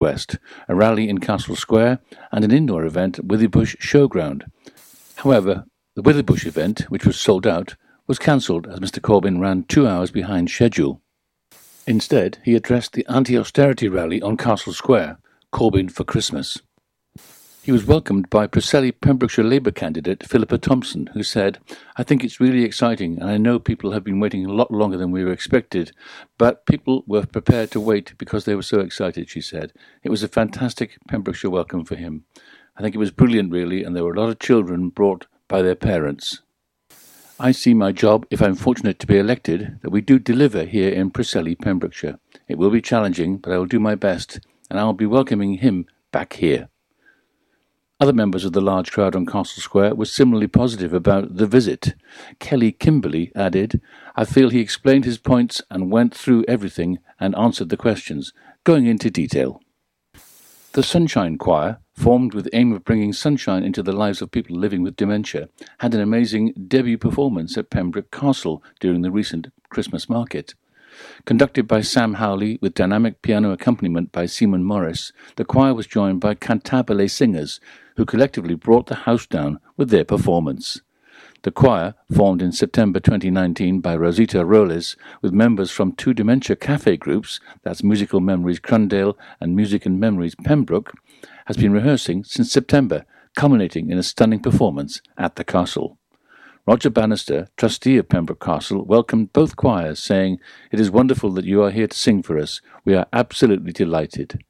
West, a rally in Castle Square, and an indoor event at Withybush Showground. However, the Withybush event, which was sold out, was cancelled as Mr Corbyn ran two hours behind schedule. Instead, he addressed the anti-austerity rally on Castle Square, Corbyn for Christmas. He was welcomed by Preseli Pembrokeshire Labour candidate Philippa Thompson, who said, I think it's really exciting, and I know people have been waiting a lot longer than we were expected, but people were prepared to wait because they were so excited, she said. It was a fantastic Pembrokeshire welcome for him. I think it was brilliant, really, and there were a lot of children brought by their parents. I see my job, if I'm fortunate to be elected, that we do deliver here in Preseli, Pembrokeshire. It will be challenging, but I will do my best, and I will be welcoming him back here. Other members of the large crowd on Castle Square were similarly positive about the visit. Kelly Kimberley added, I feel he explained his points and went through everything and answered the questions, going into detail. The Sunshine Choir, formed with the aim of bringing sunshine into the lives of people living with dementia, had an amazing debut performance at Pembroke Castle during the recent Christmas market. Conducted by Sam Howley with dynamic piano accompaniment by Simon Morris, the choir was joined by cantabile singers who collectively brought the house down with their performance. The choir, formed in September 2019 by Rosita Roles with members from two dementia cafe groups, that's Musical Memories Crundale and Music and Memories Pembroke, has been rehearsing since September, culminating in a stunning performance at the castle. Roger Bannister, trustee of Pembroke Castle, welcomed both choirs, saying, It is wonderful that you are here to sing for us. We are absolutely delighted.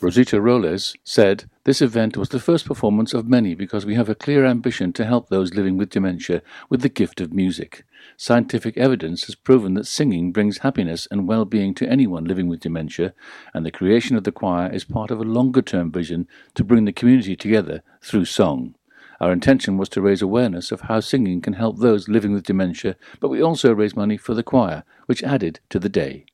Rosita Roles said, This event was the first performance of many because we have a clear ambition to help those living with dementia with the gift of music. Scientific evidence has proven that singing brings happiness and well being to anyone living with dementia, and the creation of the choir is part of a longer term vision to bring the community together through song. Our intention was to raise awareness of how singing can help those living with dementia, but we also raised money for the choir, which added to the day.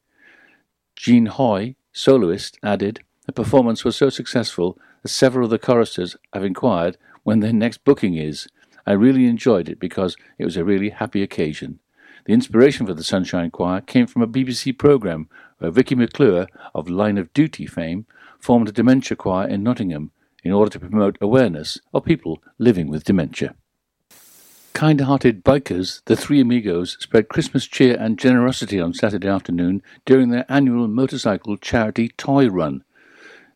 Jean Hoy, soloist, added, The performance was so successful that several of the choristers have inquired when their next booking is. I really enjoyed it because it was a really happy occasion. The inspiration for the Sunshine Choir came from a BBC programme where Vicky McClure, of Line of Duty fame, formed a dementia choir in Nottingham in order to promote awareness of people living with dementia. Kind hearted bikers, the Three Amigos, spread Christmas cheer and generosity on Saturday afternoon during their annual motorcycle charity toy run.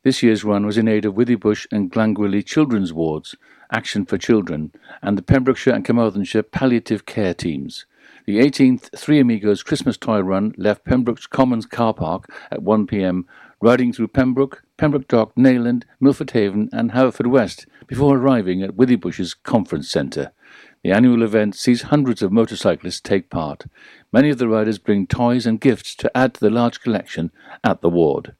This year's run was in aid of Withybush and Glangwili Children's Wards, Action for Children, and the Pembrokeshire and Carmarthenshire palliative care teams. The 18th Three Amigos Christmas toy run left Pembroke's Commons car park at 1 pm riding through Pembroke, Pembroke Dock, Neyland, Milford Haven, and Haverfordwest before arriving at Withybush's Conference Centre. The annual event sees hundreds of motorcyclists take part. Many of the riders bring toys and gifts to add to the large collection at the ward.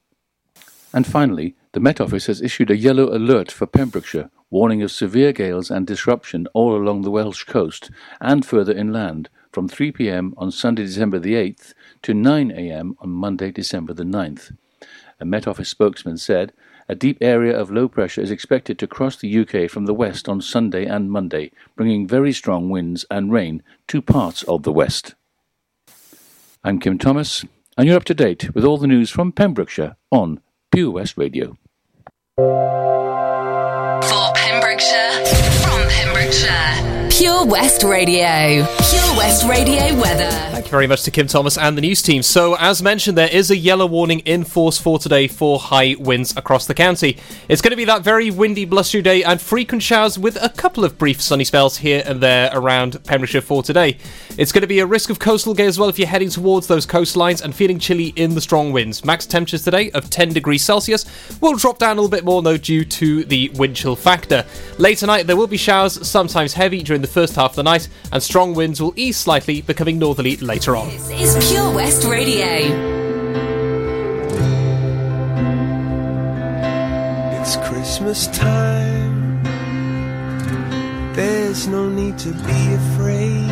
And finally, the Met Office has issued a yellow alert for Pembrokeshire, warning of severe gales and disruption all along the Welsh coast and further inland from 3 pm on Sunday, December the 8th to 9 am on Monday, December the 9th. A Met Office spokesman said, a deep area of low pressure is expected to cross the UK from the west on Sunday and Monday, bringing very strong winds and rain to parts of the west. I'm Kim Thomas, and you're up to date with all the news from Pembrokeshire on Pure West Radio. For Pembrokeshire, from Pembrokeshire, Pure West Radio. Pure West Radio weather. Thank you very much to Kim Thomas and the news team. So, as mentioned, there is a yellow warning in force for today for high winds across the county. It's going to be that very windy, blustery day and frequent showers with a couple of brief sunny spells here and there around Pembrokeshire for today. It's going to be a risk of coastal gale as well if you're heading towards those coastlines and feeling chilly in the strong winds. Max temperatures today of 10 degrees Celsius will drop down a little bit more though due to the wind chill factor. Late tonight there will be showers, sometimes heavy during the first half of the night, and strong winds will ease slightly, becoming northerly later on. This is Pure West Radio. It's Christmas time. There's no need to be afraid.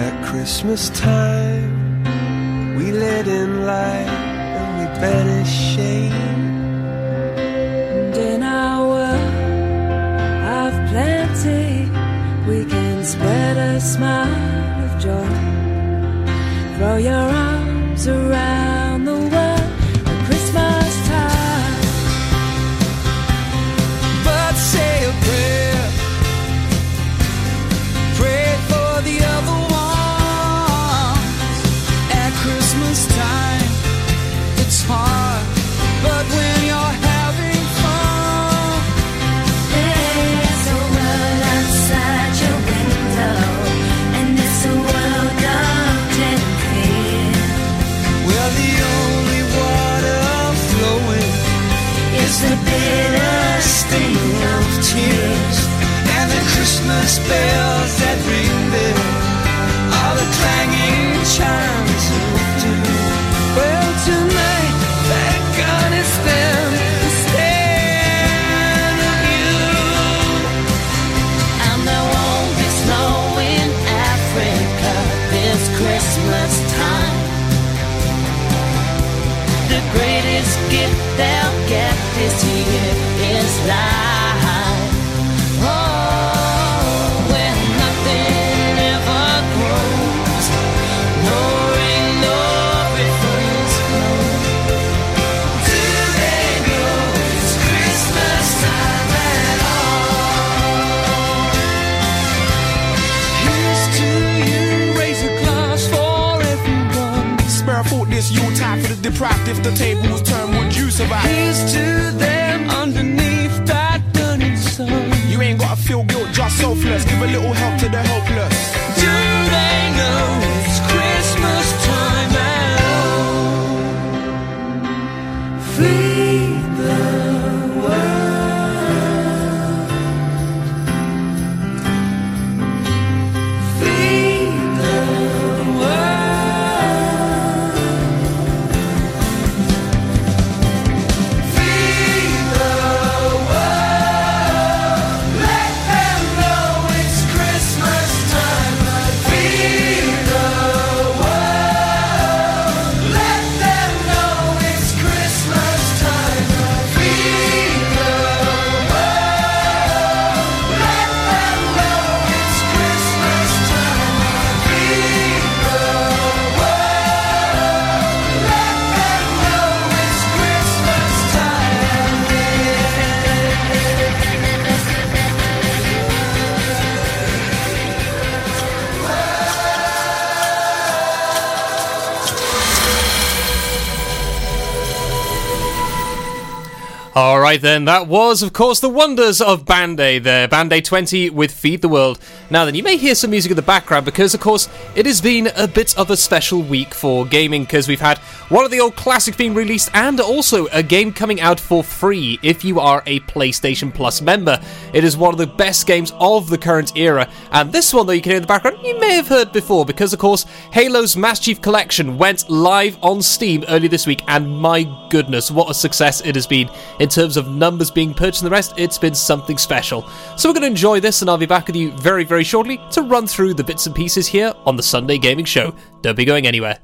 At Christmas time, we let in light and we banish shame. And in our world of plenty, we can spread a smile of joy. Throw your arms around Christmas bells that All right, then. That was, of course, the wonders of Band Aid there. Band Aid 20 with Feed the World. Now, then, you may hear some music in the background because, of course, it has been a bit of a special week for gaming because we've had one of the old classics being released and also a game coming out for free if you are a PlayStation Plus member. It is one of the best games of the current era. And this one, though, you can hear in the background, you may have heard before because, of course, Halo's Master Chief Collection went live on Steam earlier this week. And my goodness, what a success it has been in terms of numbers being purchased and the rest. It's been something special. So we're going to enjoy this, and I'll be back with you very, very shortly to run through the bits and pieces here on the Sunday Gaming Show. Don't be going anywhere.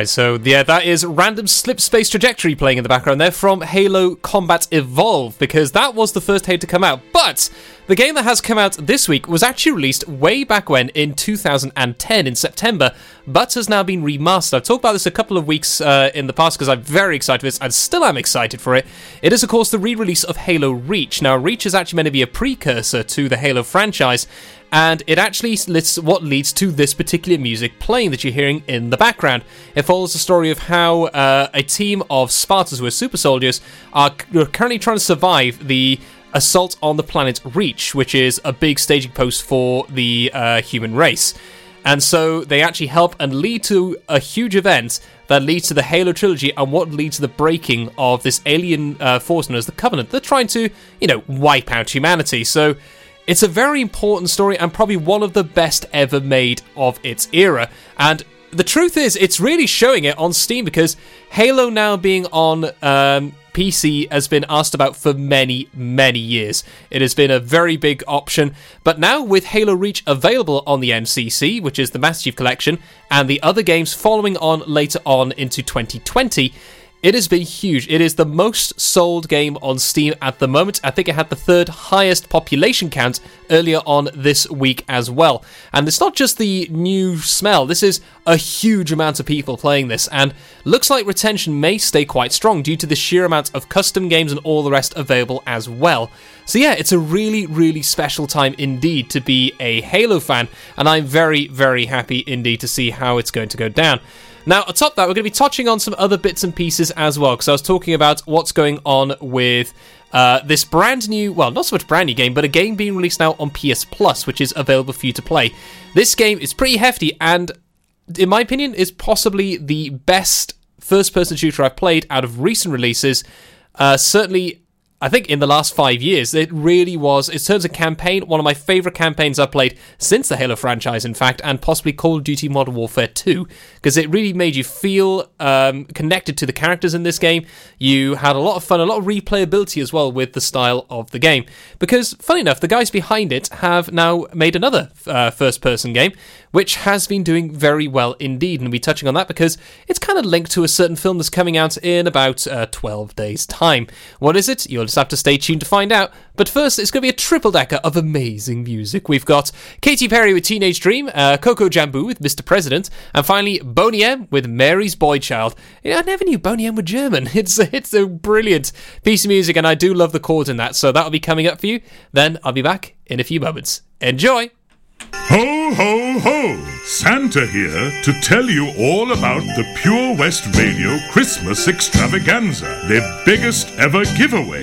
Alright, so yeah, that is Random Slip Space Trajectory playing in the background there from Halo Combat Evolve, because that was the first Halo to come out. But the game that has come out this week was actually released way back when in 2010 in September, but has now been remastered. I've talked about this a couple of weeks uh, in the past because I'm very excited for this and still am excited for it. It is, of course, the re release of Halo Reach. Now, Reach is actually meant to be a precursor to the Halo franchise, and it actually lists what leads to this particular music playing that you're hearing in the background. It follows the story of how uh, a team of Spartans who are super soldiers are currently trying to survive the assault on the planet Reach, which is a big staging post for the uh, human race. And so they actually help and lead to a huge event that leads to the Halo trilogy and what leads to the breaking of this alien uh, force known as the Covenant. They're trying to, you know, wipe out humanity. So it's a very important story and probably one of the best ever made of its era. And the truth is, it's really showing it on Steam because Halo now being on um, PC has been asked about for many, many years. It has been a very big option, but now with Halo Reach available on the MCC, which is the Master Chief Collection, and the other games following on later on into 2020, it has been huge. It is the most sold game on Steam at the moment. I think it had the third highest population count earlier on this week as well. And it's not just the new smell, this is a huge amount of people playing this, and looks like retention may stay quite strong due to the sheer amount of custom games and all the rest available as well. So, yeah, it's a really, really special time indeed to be a Halo fan, and I'm very, very happy indeed to see how it's going to go down. Now, atop that, we're going to be touching on some other bits and pieces as well, because I was talking about what's going on with uh, this brand new, well, not so much brand new game, but a game being released now on PS Plus, which is available for you to play. This game is pretty hefty, and in my opinion, is possibly the best first person shooter I've played out of recent releases. Uh, certainly I think in the last five years, it really was, in terms of campaign, one of my favourite campaigns I've played since the Halo franchise, in fact, and possibly Call of Duty Modern Warfare 2, because it really made you feel um, connected to the characters in this game. You had a lot of fun, a lot of replayability as well with the style of the game. Because, funny enough, the guys behind it have now made another uh, first person game, which has been doing very well indeed. And we'll be touching on that because it's kind of linked to a certain film that's coming out in about uh, 12 days' time. What is it? You'll just have to stay tuned to find out. But first, it's going to be a triple decker of amazing music. We've got Katy Perry with Teenage Dream, uh, Coco Jamboo with Mr. President, and finally Boney M with Mary's Boy Child. I never knew Boney M were German. It's a, it's a brilliant piece of music, and I do love the chords in that. So that'll be coming up for you. Then I'll be back in a few moments. Enjoy! Ho, ho, ho! Santa here to tell you all about the Pure West Radio Christmas Extravaganza, their biggest ever giveaway,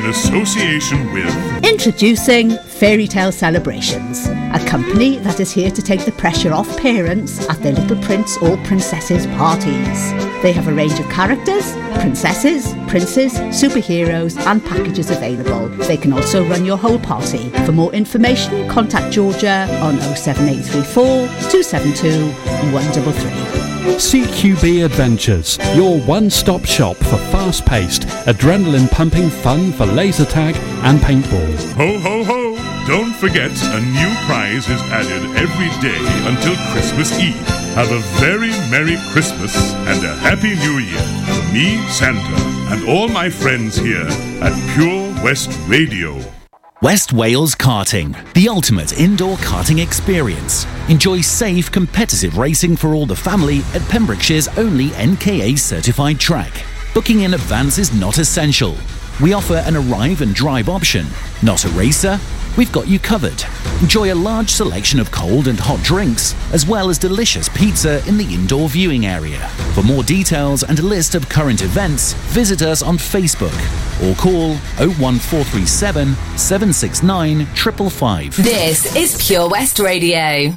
in association with Introducing Fairy Tale Celebrations, a company that is here to take the pressure off parents at their little prince or princesses parties. They have a range of characters, princesses, princes, superheroes, and packages available. They can also run your whole party. For more information, contact Georgia on 07834 272 133. CQB Adventures, your one stop shop for fast paced, adrenaline pumping fun for laser tag and paintball. Ho, ho, ho! Don't forget, a new prize is added every day until Christmas Eve. Have a very Merry Christmas and a Happy New Year from me, Santa, and all my friends here at Pure West Radio. West Wales Karting, the ultimate indoor karting experience. Enjoy safe, competitive racing for all the family at Pembrokeshire's only NKA certified track. Booking in advance is not essential. We offer an arrive and drive option. Not a racer? We've got you covered. Enjoy a large selection of cold and hot drinks, as well as delicious pizza in the indoor viewing area. For more details and a list of current events, visit us on Facebook or call 01437 769 555. This is Pure West Radio.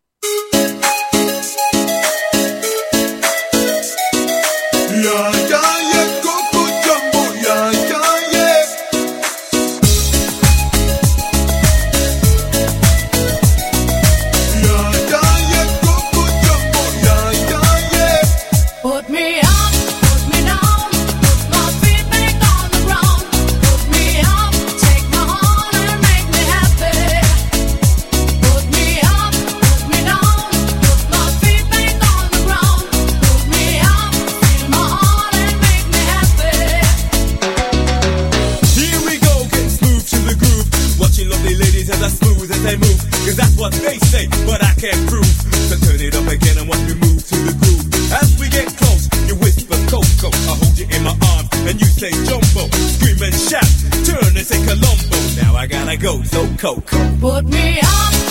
I go loco. Put me up.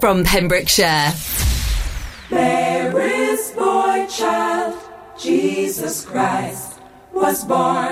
from Pembrokeshire. There is boy child, Jesus Christ, was born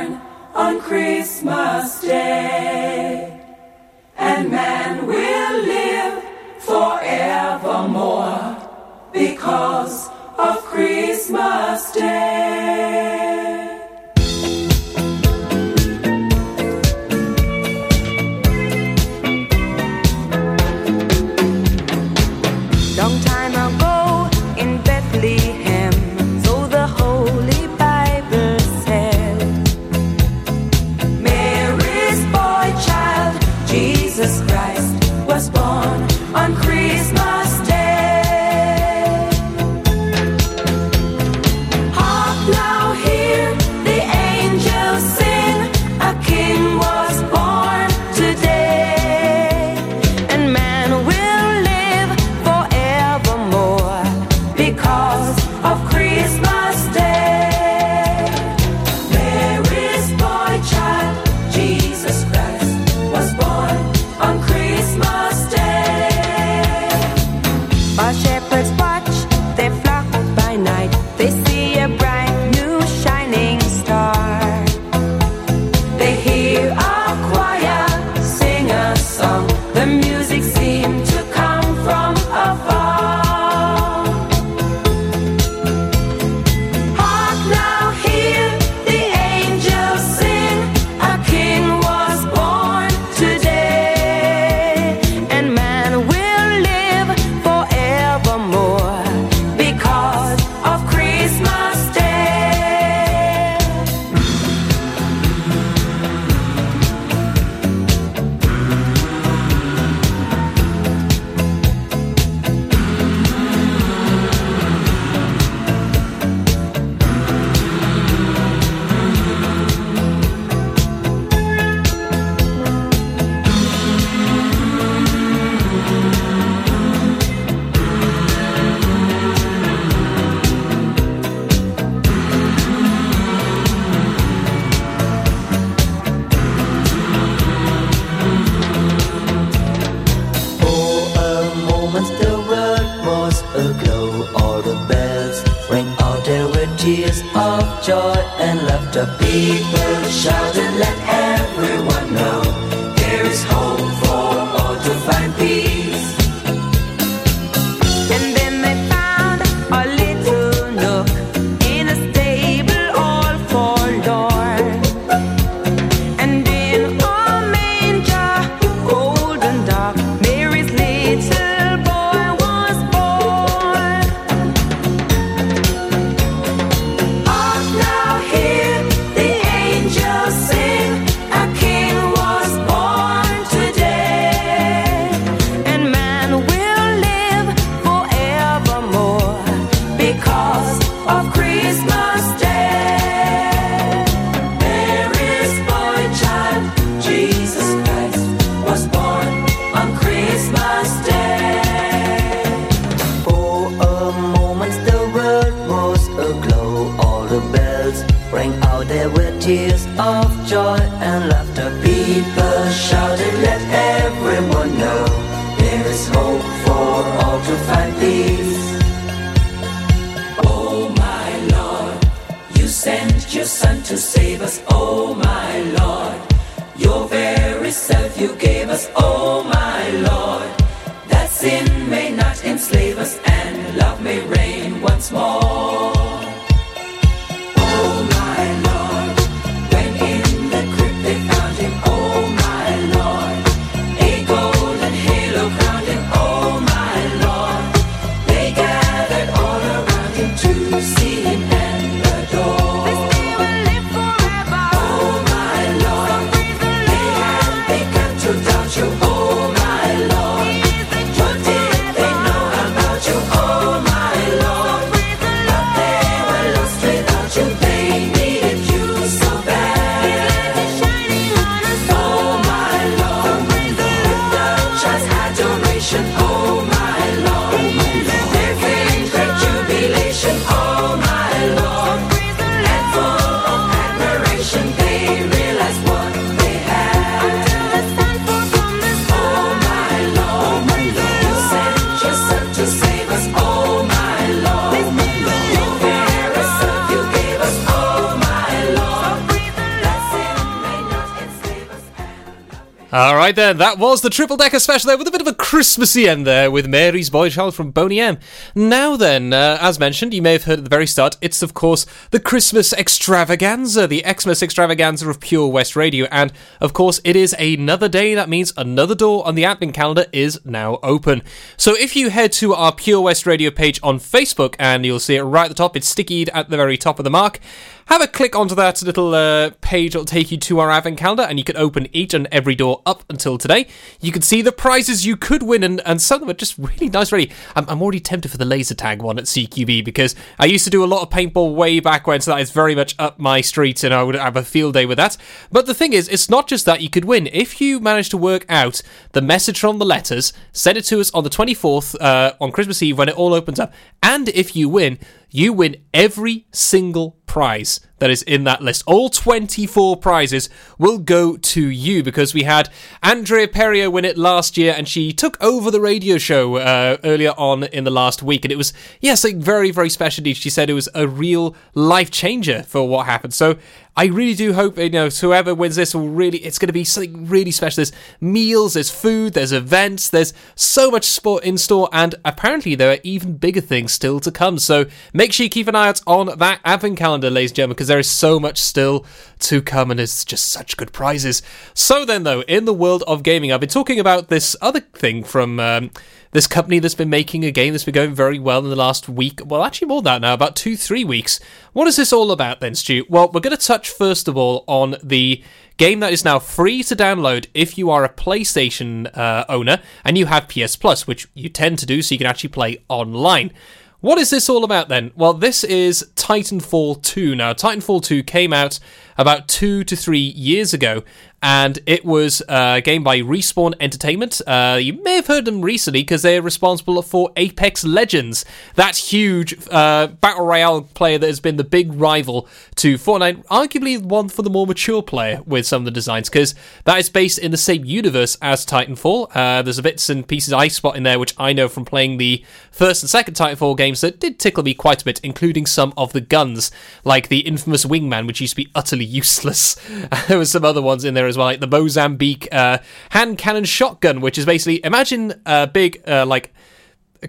right, then. That was the triple decker special there with a bit of a Christmassy end there with Mary's Boy Child from Boney M. Now, then, uh, as mentioned, you may have heard at the very start, it's of course the Christmas extravaganza, the Xmas extravaganza of Pure West Radio. And of course, it is another day. That means another door on the advent calendar is now open. So if you head to our Pure West Radio page on Facebook, and you'll see it right at the top, it's stickied at the very top of the mark. Have a click onto that little uh, page. It'll take you to our advent calendar, and you can open each and every door up until today. You can see the prizes you could win, and, and some of them are just really nice. Really, I'm, I'm already tempted for the laser tag one at CQB because I used to do a lot of paintball way back when, so that is very much up my street, and I would have a field day with that. But the thing is, it's not just that you could win. If you manage to work out the message from the letters, send it to us on the 24th uh, on Christmas Eve when it all opens up, and if you win, you win every single prize that is in that list. All 24 prizes will go to you because we had Andrea Perrier win it last year and she took over the radio show uh, earlier on in the last week. And it was, yes, like very, very special. She said it was a real life changer for what happened. So I really do hope, you know, whoever wins this will really, it's going to be something really special. There's meals, there's food, there's events, there's so much sport in store, and apparently there are even bigger things still to come. So make sure you keep an eye out on that advent calendar, ladies and gentlemen, because there is so much still to come, and it's just such good prizes. So then, though, in the world of gaming, I've been talking about this other thing from. Um, this company that's been making a game that's been going very well in the last week. Well, actually, more than that now, about two, three weeks. What is this all about then, Stu? Well, we're going to touch first of all on the game that is now free to download if you are a PlayStation uh, owner and you have PS Plus, which you tend to do, so you can actually play online. What is this all about then? Well, this is Titanfall 2. Now, Titanfall 2 came out about two to three years ago, and it was uh, a game by Respawn Entertainment. Uh, you may have heard them recently because they're responsible for Apex Legends, that huge uh, battle royale player that has been the big rival to Fortnite, arguably one for the more mature player with some of the designs because that is based in the same universe as Titanfall. Uh, there's a bits and pieces I spot in there which I know from playing the first and second Titanfall games that did tickle me quite a bit, including some of the guns, like the infamous Wingman, which used to be utterly useless. there was some other ones in there as well, like the Mozambique uh, hand cannon shotgun, which is basically imagine a big uh, like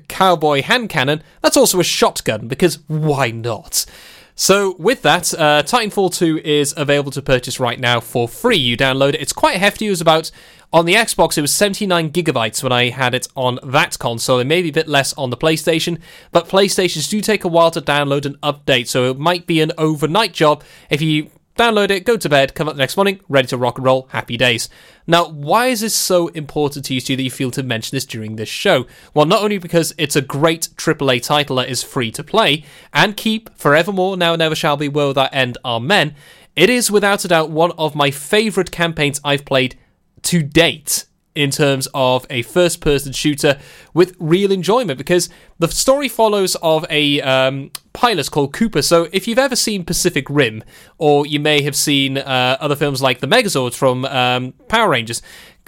cowboy hand cannon. That's also a shotgun because why not? So with that, uh, Titanfall 2 is available to purchase right now for free. You download it. It's quite hefty. It was about on the Xbox. It was 79 gigabytes when I had it on that console. It may be a bit less on the PlayStation, but PlayStations do take a while to download and update. So it might be an overnight job if you download it, go to bed, come up the next morning, ready to rock and roll. Happy days. Now, why is this so important to you, Stu, that you feel to mention this during this show? Well, not only because it's a great AAA title that is free to play and keep forevermore, now never shall be, world that end, amen. It is without a doubt one of my favourite campaigns I've played to date in terms of a first person shooter with real enjoyment because the story follows of a um, pilot called Cooper. So if you've ever seen Pacific Rim, or you may have seen uh, other films like the Megazords from um, Power Rangers,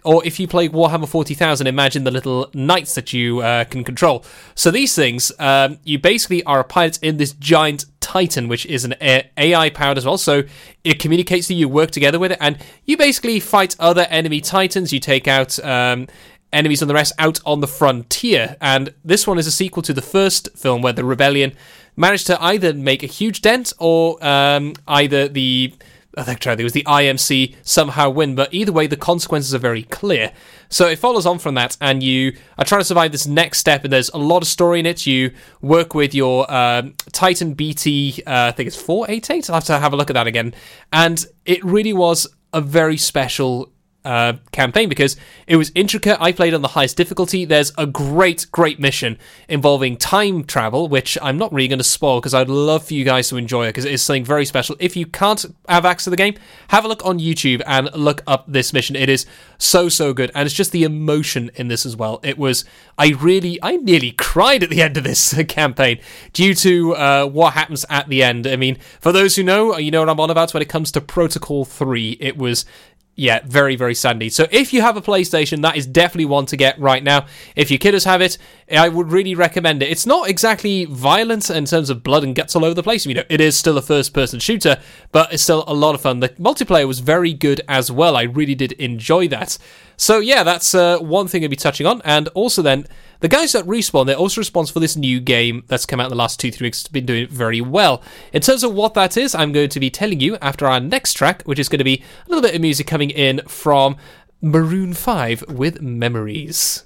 or if you play Warhammer 40,000, imagine the little knights that you uh, can control. So these things, um, you basically are a pilot in this giant Titan, which is an AI powered as well. So it communicates to you, work together with it, and you basically fight other enemy Titans. You take out um, enemies and the rest out on the frontier. And this one is a sequel to the first film where the rebellion managed to either make a huge dent or um, either the I think it was the IMC somehow win, but either way, the consequences are very clear. So it follows on from that, and you are trying to survive this next step, and there's a lot of story in it. You work with your um, Titan BT, uh, I think it's 488. I'll have to have a look at that again. And it really was a very special uh, campaign because it was intricate. I played on the highest difficulty. There's a great, great mission involving time travel, which I'm not really going to spoil because I'd love for you guys to enjoy it because it is something very special. If you can't have access to the game, have a look on YouTube and look up this mission. It is so, so good. And it's just the emotion in this as well. It was, I really, I nearly cried at the end of this campaign due to uh, what happens at the end. I mean, for those who know, you know what I'm on about when it comes to Protocol 3. It was yeah, very, very sandy. So if you have a PlayStation, that is definitely one to get right now. If your kiddos have it, I would really recommend it. It's not exactly violent in terms of blood and guts all over the place. You know, it is still a first-person shooter, but it's still a lot of fun. The multiplayer was very good as well. I really did enjoy that. So yeah, that's uh, one thing I'll be touching on, and also then the guys at Respawn, they're also responsible for this new game that's come out in the last two, three weeks. It's been doing very well. In terms of what that is, I'm going to be telling you after our next track, which is going to be a little bit of music coming in from Maroon 5 with Memories.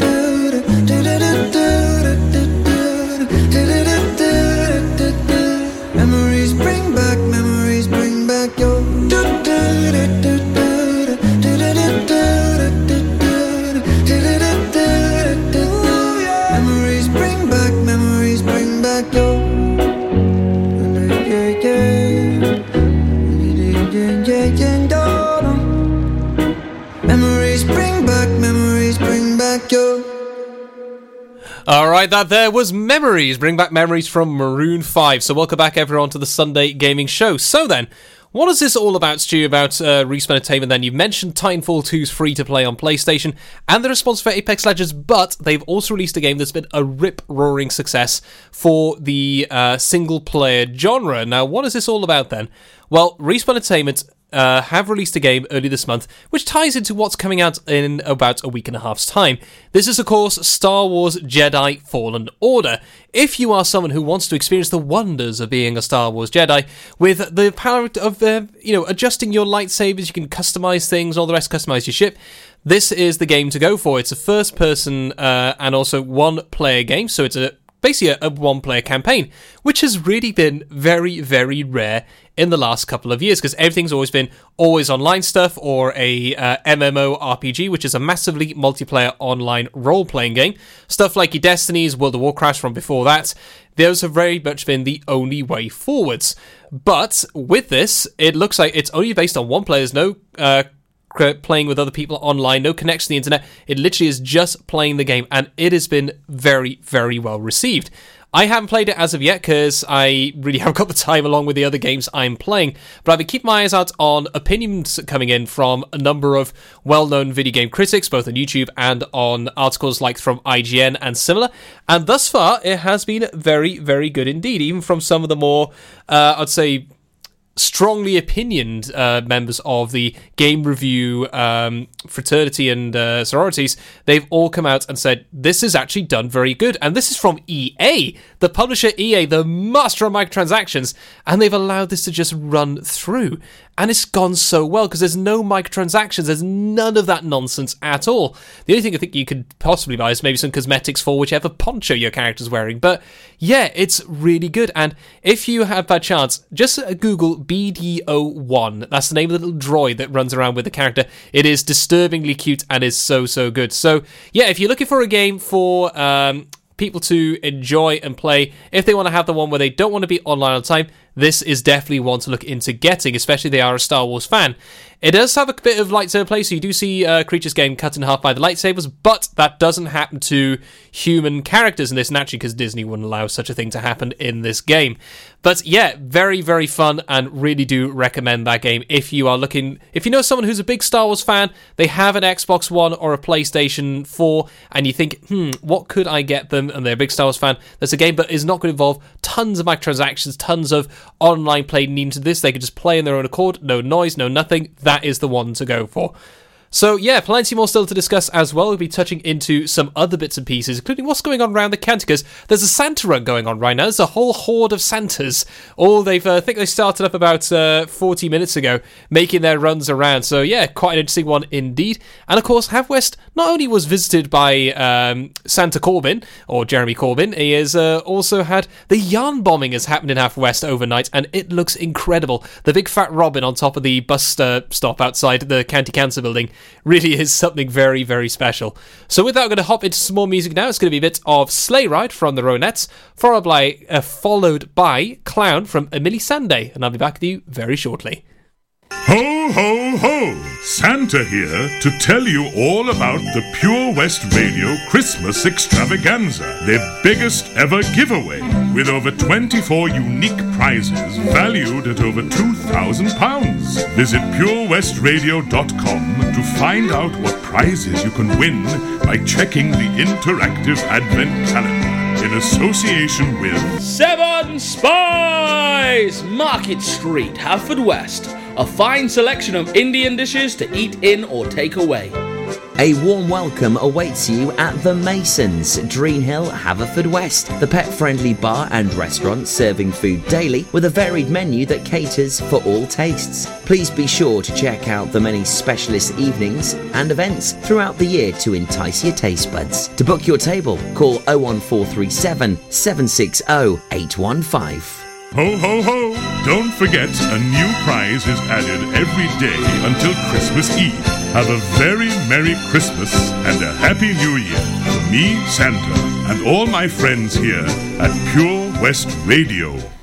All right, that there was Memories. Bring back memories from Maroon 5. So, welcome back, everyone, to the Sunday Gaming Show. So, then, what is this all about, Stu, about uh, Respawn Entertainment? Then you've mentioned Titanfall 2's free to play on PlayStation and the response for Apex Legends, but they've also released a game that's been a rip roaring success for the uh, single player genre. Now, what is this all about then? Well, Respawn Entertainment uh, have released a game early this month, which ties into what's coming out in about a week and a half's time. This is, of course, Star Wars Jedi Fallen Order. If you are someone who wants to experience the wonders of being a Star Wars Jedi, with the power of uh, you know adjusting your lightsabers, you can customize things, all the rest, customize your ship. This is the game to go for. It's a first-person uh, and also one-player game, so it's a basically a, a one player campaign, which has really been very, very rare in the last couple of years because everything's always been always online stuff or a uh, MMO RPG, which is a massively multiplayer online role playing game. Stuff like your Destinies, World of Warcraft from before that. Those have very much been the only way forwards. But with this, it looks like it's only based on one player. There's no uh, playing with other people online, no connection to the internet. It literally is just playing the game, and it has been very, very well received. I haven't played it as of yet because I really haven't got the time along with the other games I'm playing. But I've been keeping my eyes out on opinions coming in from a number of well known video game critics, both on YouTube and on articles like from IGN and similar. And thus far, it has been very, very good indeed, even from some of the more, uh, I'd say, strongly opinioned uh, members of the game review um, fraternity and uh, sororities, they've all come out and said this is actually done very good. And this is from EA, the publisher EA, the master of microtransactions, and they've allowed this to just run through. And it's gone so well because there's no microtransactions, there's none of that nonsense at all. The only thing I think you could possibly buy is maybe some cosmetics for whichever poncho your character's wearing. But yeah, it's really good. And if you have that chance, just uh, Google BDO1. That's the name of the little droid that runs around with the character. It is disturbingly cute and is so, so good. So yeah, if you're looking for a game for. Um, people to enjoy and play. If they want to have the one where they don't want to be online all the time, this is definitely one to look into getting, especially if they are a Star Wars fan. It does have a bit of lightsaber play, so you do see uh, creatures getting cut in half by the lightsabers, but that doesn't happen to human characters in this, naturally, because Disney wouldn't allow such a thing to happen in this game. But yeah, very, very fun, and really do recommend that game if you are looking. If you know someone who's a big Star Wars fan, they have an Xbox One or a PlayStation 4, and you think, hmm, what could I get them? And they're a big Star Wars fan, there's a game, but is not going to involve tons of microtransactions, tons of online play needing to this. They could just play in their own accord, no noise, no nothing. That is the one to go for. So yeah, plenty more still to discuss as well. We'll be touching into some other bits and pieces, including what's going on around the. Because there's a Santa run going on right now. There's a whole horde of Santas. All they've, uh, I think they started up about uh, 40 minutes ago, making their runs around. So yeah, quite an interesting one indeed. And of course, Have West not only was visited by um, Santa Corbin or Jeremy Corbyn, he has uh, also had the yarn bombing has happened in Half West overnight, and it looks incredible. The big fat robin on top of the bus uh, stop outside the county council building really is something very, very special. So with that, we're going to hop into some more music now. It's going to be a bit of Sleigh Ride from the Ronettes, followed by, uh, followed by Clown from Emily Sandé. And I'll be back with you very shortly. Ho, ho, ho! Santa here to tell you all about the Pure West Radio Christmas Extravaganza, their biggest ever giveaway, with over 24 unique prizes valued at over £2,000. Visit purewestradio.com to find out what prizes you can win by checking the interactive advent calendar in association with Seven Spies! Market Street, Haverfordwest. A fine selection of Indian dishes to eat in or take away. A warm welcome awaits you at The Masons, Dreen Hill, Haverfordwest, the pet friendly bar and restaurant serving food daily with a varied menu that caters for all tastes. Please be sure to check out the many specialist evenings and events throughout the year to entice your taste buds. To book your table, call 01437 760 815. Ho, ho, ho! Don't forget, a new prize is added every day until Christmas Eve. Have a very Merry Christmas and a Happy New Year from me, Santa, and all my friends here at Pure West Radio.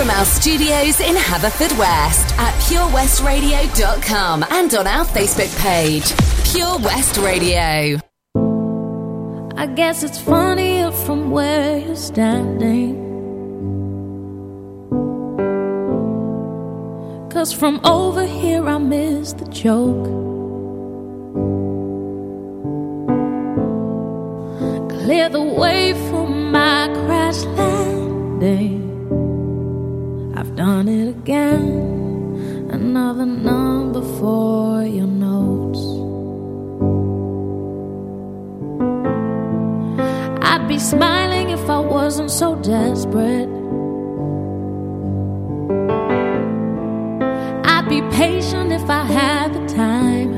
From our studios in Haverfordwest at purewestradio.com and on our Facebook page, Pure West Radio. I guess it's funnier from where you're standing. Cause from over here I miss the joke. Clear the way for my crash landing. Done it again. Another number for your notes. I'd be smiling if I wasn't so desperate. I'd be patient if I had the time.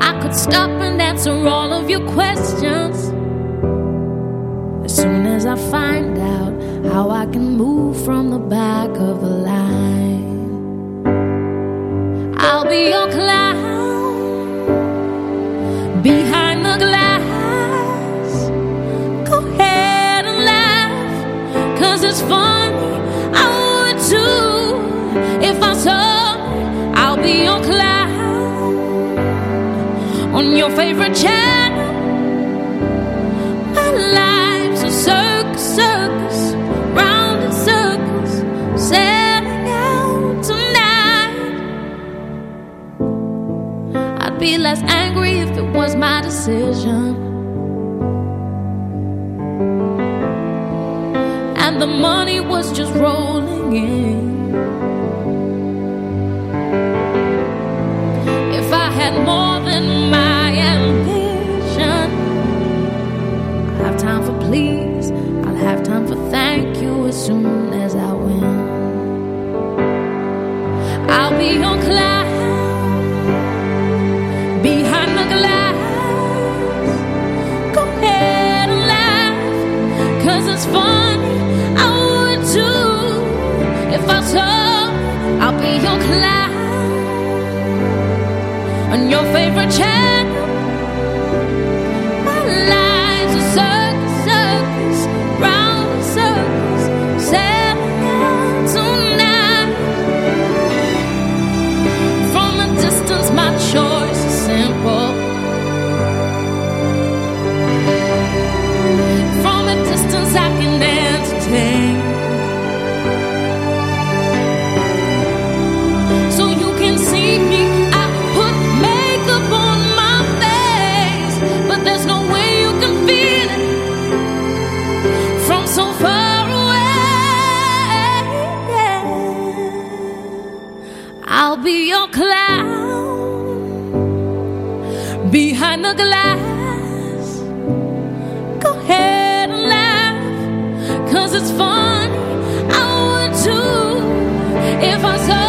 I could stop and answer all of your questions. I find out how I can move from the back of the line, I'll be your clown behind the glass. Go ahead and laugh, cause it's funny. I would too if I saw I'll be your clown on your favorite channel. Less angry if it was my decision. And the money was just rolling in. If I had more than my ambition, I'll have time for please, I'll have time for thank you as soon as I win. I'll be your clown favorite channel. Behind the glass. Go ahead and laugh, cause it's funny. I would too if I saw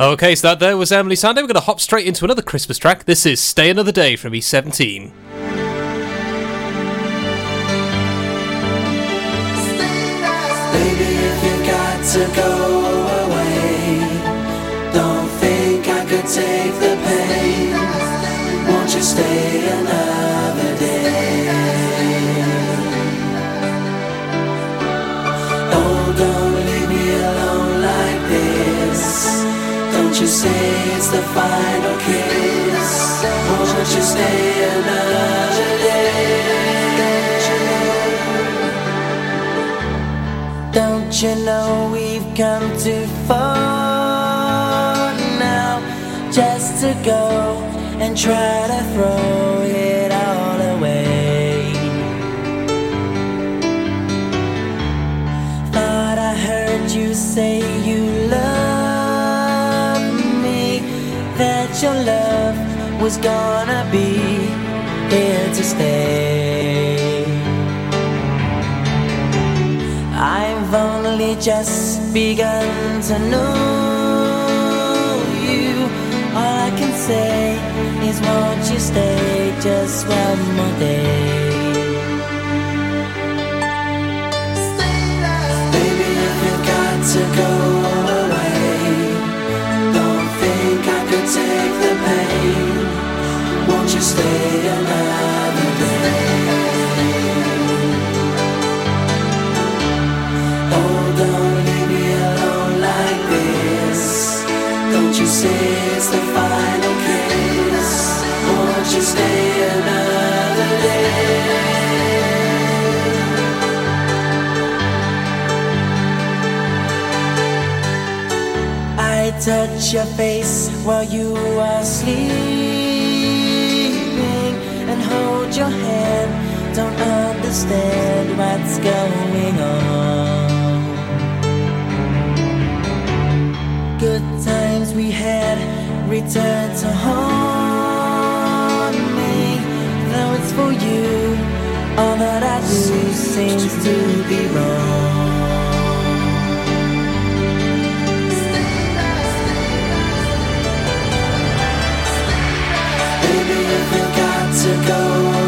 Okay, so that there was Emily Sandé. We're going to hop straight into another Christmas track. This is Stay Another Day from E17. Baby, if you got to go away, don't think I could take the pain. Won't you stay the final kiss. Won't you stay another day? Don't you know we've come too far now just to go and try to throw it all away? Thought I heard you say was gonna be here to stay. I've only just begun to know you. All I can say is, won't you stay just one more day? Stay Baby, if you've got to go touch your face while you are hold your hand. Don't understand what's going on. Good times we had return to haunt me. Though it's for you, all that I do seems to be wrong. To go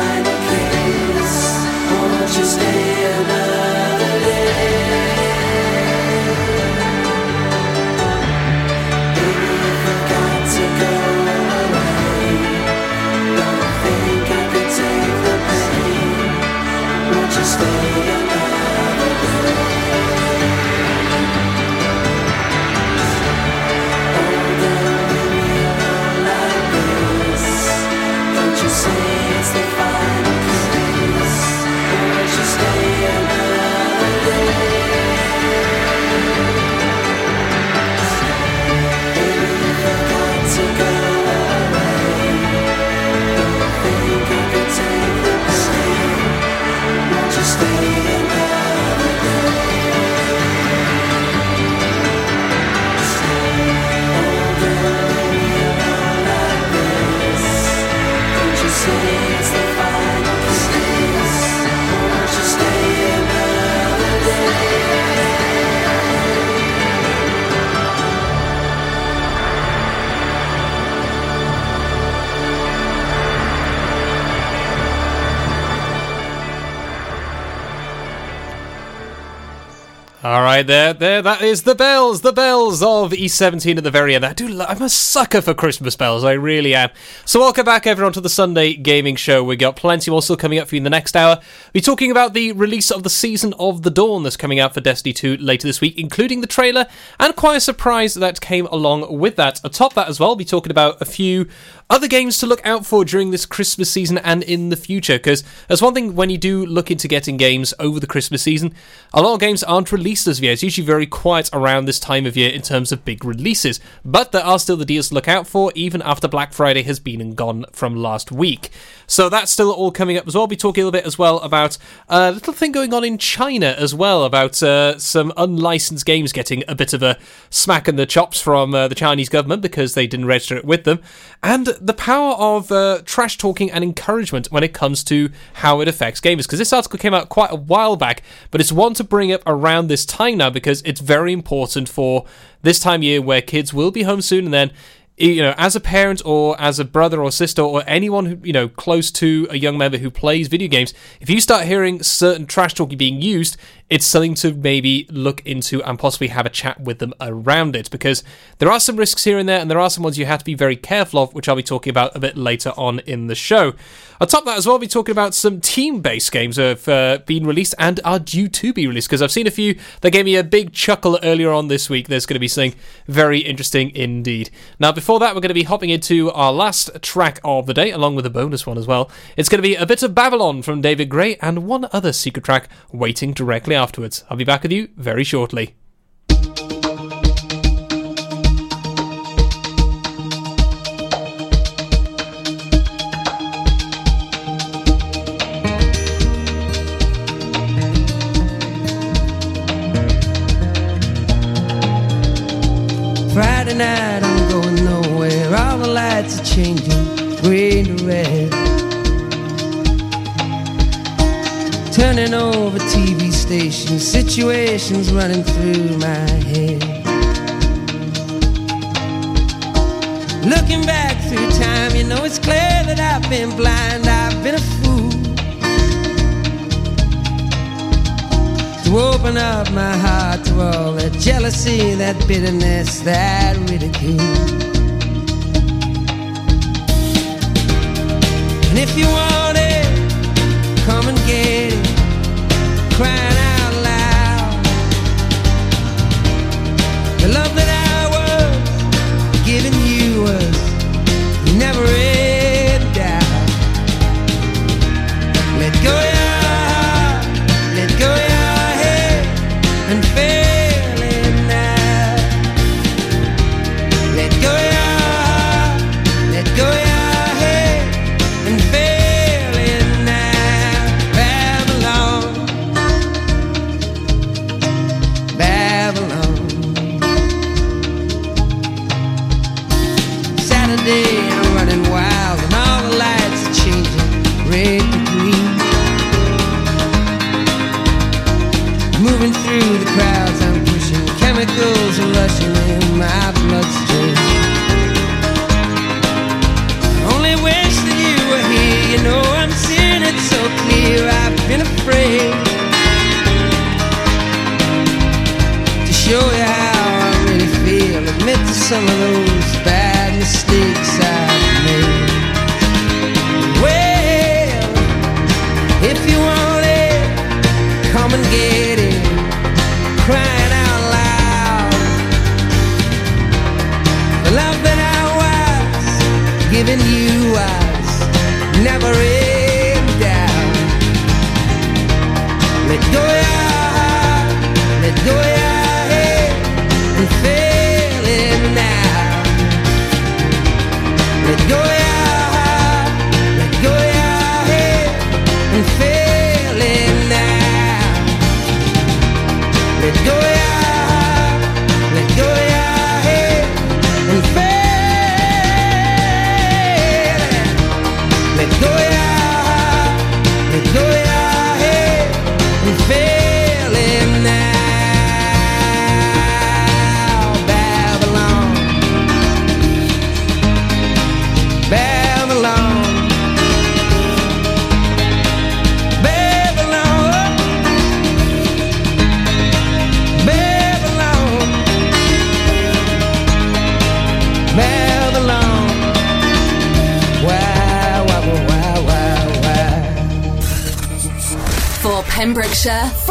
there, there, that is the bells, the bells of E17 at the very end. I do, lo- I'm a sucker for Christmas bells, I really am. So, welcome back, everyone, to the Sunday Gaming Show. We got plenty more still coming up for you in the next hour. We're talking about the release of the Season of the Dawn that's coming out for Destiny 2 later this week, including the trailer and quite a surprise that came along with that. Atop that as well, we'll be talking about a few other games to look out for during this Christmas season and in the future. Because there's one thing when you do look into getting games over the Christmas season, a lot of games aren't released as yet. It's usually very quiet around this time of year in terms of big releases. But there are still the deals to look out for, even after Black Friday has been and gone from last week. So that's still all coming up as well. We'll be talking a little bit as well about a little thing going on in China as well, about uh, some unlicensed games getting a bit of a smack in the chops from uh, the Chinese government because they didn't register it with them, and the power of uh, trash talking and encouragement when it comes to how it affects gamers. Because this article came out quite a while back, but it's one to bring up around this time now because it's very important for this time of year where kids will be home soon and then you know, as a parent or as a brother or sister or anyone who, you know, close to a young member who plays video games, if you start hearing certain trash talking being used, it's something to maybe look into and possibly have a chat with them around it because there are some risks here and there and there are some ones you have to be very careful of, which I'll be talking about a bit later on in the show. On top of that as well, I'll be talking about some team-based games that have uh, been released and are due to be released because I've seen a few that gave me a big chuckle earlier on this week. There's going to be something very interesting indeed. Now, before that, we're going to be hopping into our last track of the day, along with a bonus one as well. It's going to be a bit of Babylon from David Gray and one other secret track waiting directly afterwards. I'll be back with you very shortly. Situations running through my head. Looking back through time, you know it's clear that I've been blind, I've been a fool. To open up my heart to all that jealousy, that bitterness, that ridicule. And if you want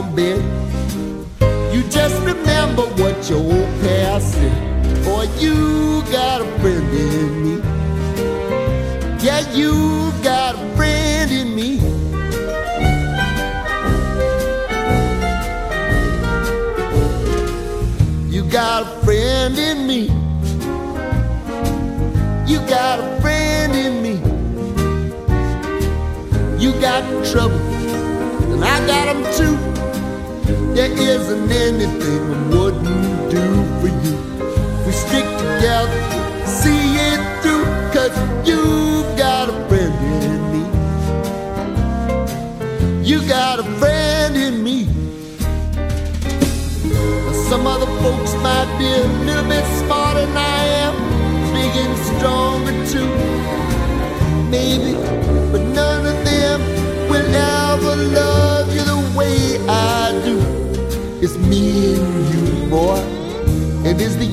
Warm bed, you just remember what your old past said. Boy, you got a friend in me. Yeah, you got a friend in me. You got a friend in me. You got a friend in me. You got trouble, and I got them too. Isn't anything I wouldn't do for you. We stick together, see it through, cause you got a friend in me. You got a friend in me. Some other folks might be a little bit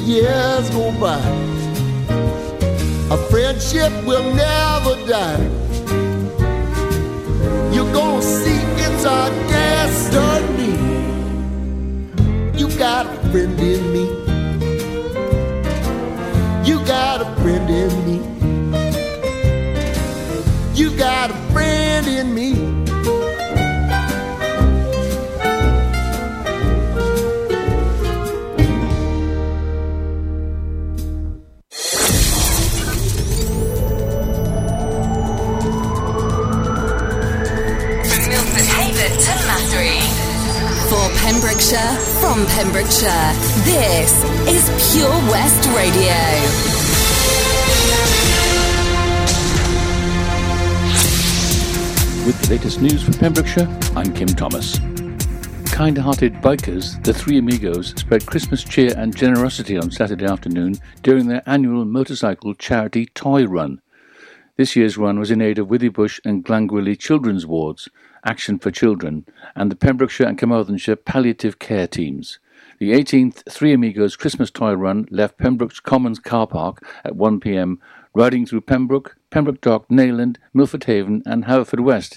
years go by. A friendship will never die. You're gonna see it's our destiny. You got a friend in me. You got a friend in me. You got a friend in me. Pembrokeshire, this is Pure West Radio. With the latest news from Pembrokeshire, I'm Kim Thomas. Kind hearted bikers, the Three Amigos, spread Christmas cheer and generosity on Saturday afternoon during their annual motorcycle charity toy run. This year's run was in aid of Withybush and Glangwili Children's Wards, Action for Children, and the Pembrokeshire and Carmarthenshire palliative care teams. The 18th Three Amigos Christmas toy run left Pembroke's Commons car park at 1pm, riding through Pembroke, Pembroke Dock, Neyland, Milford Haven, and Haverfordwest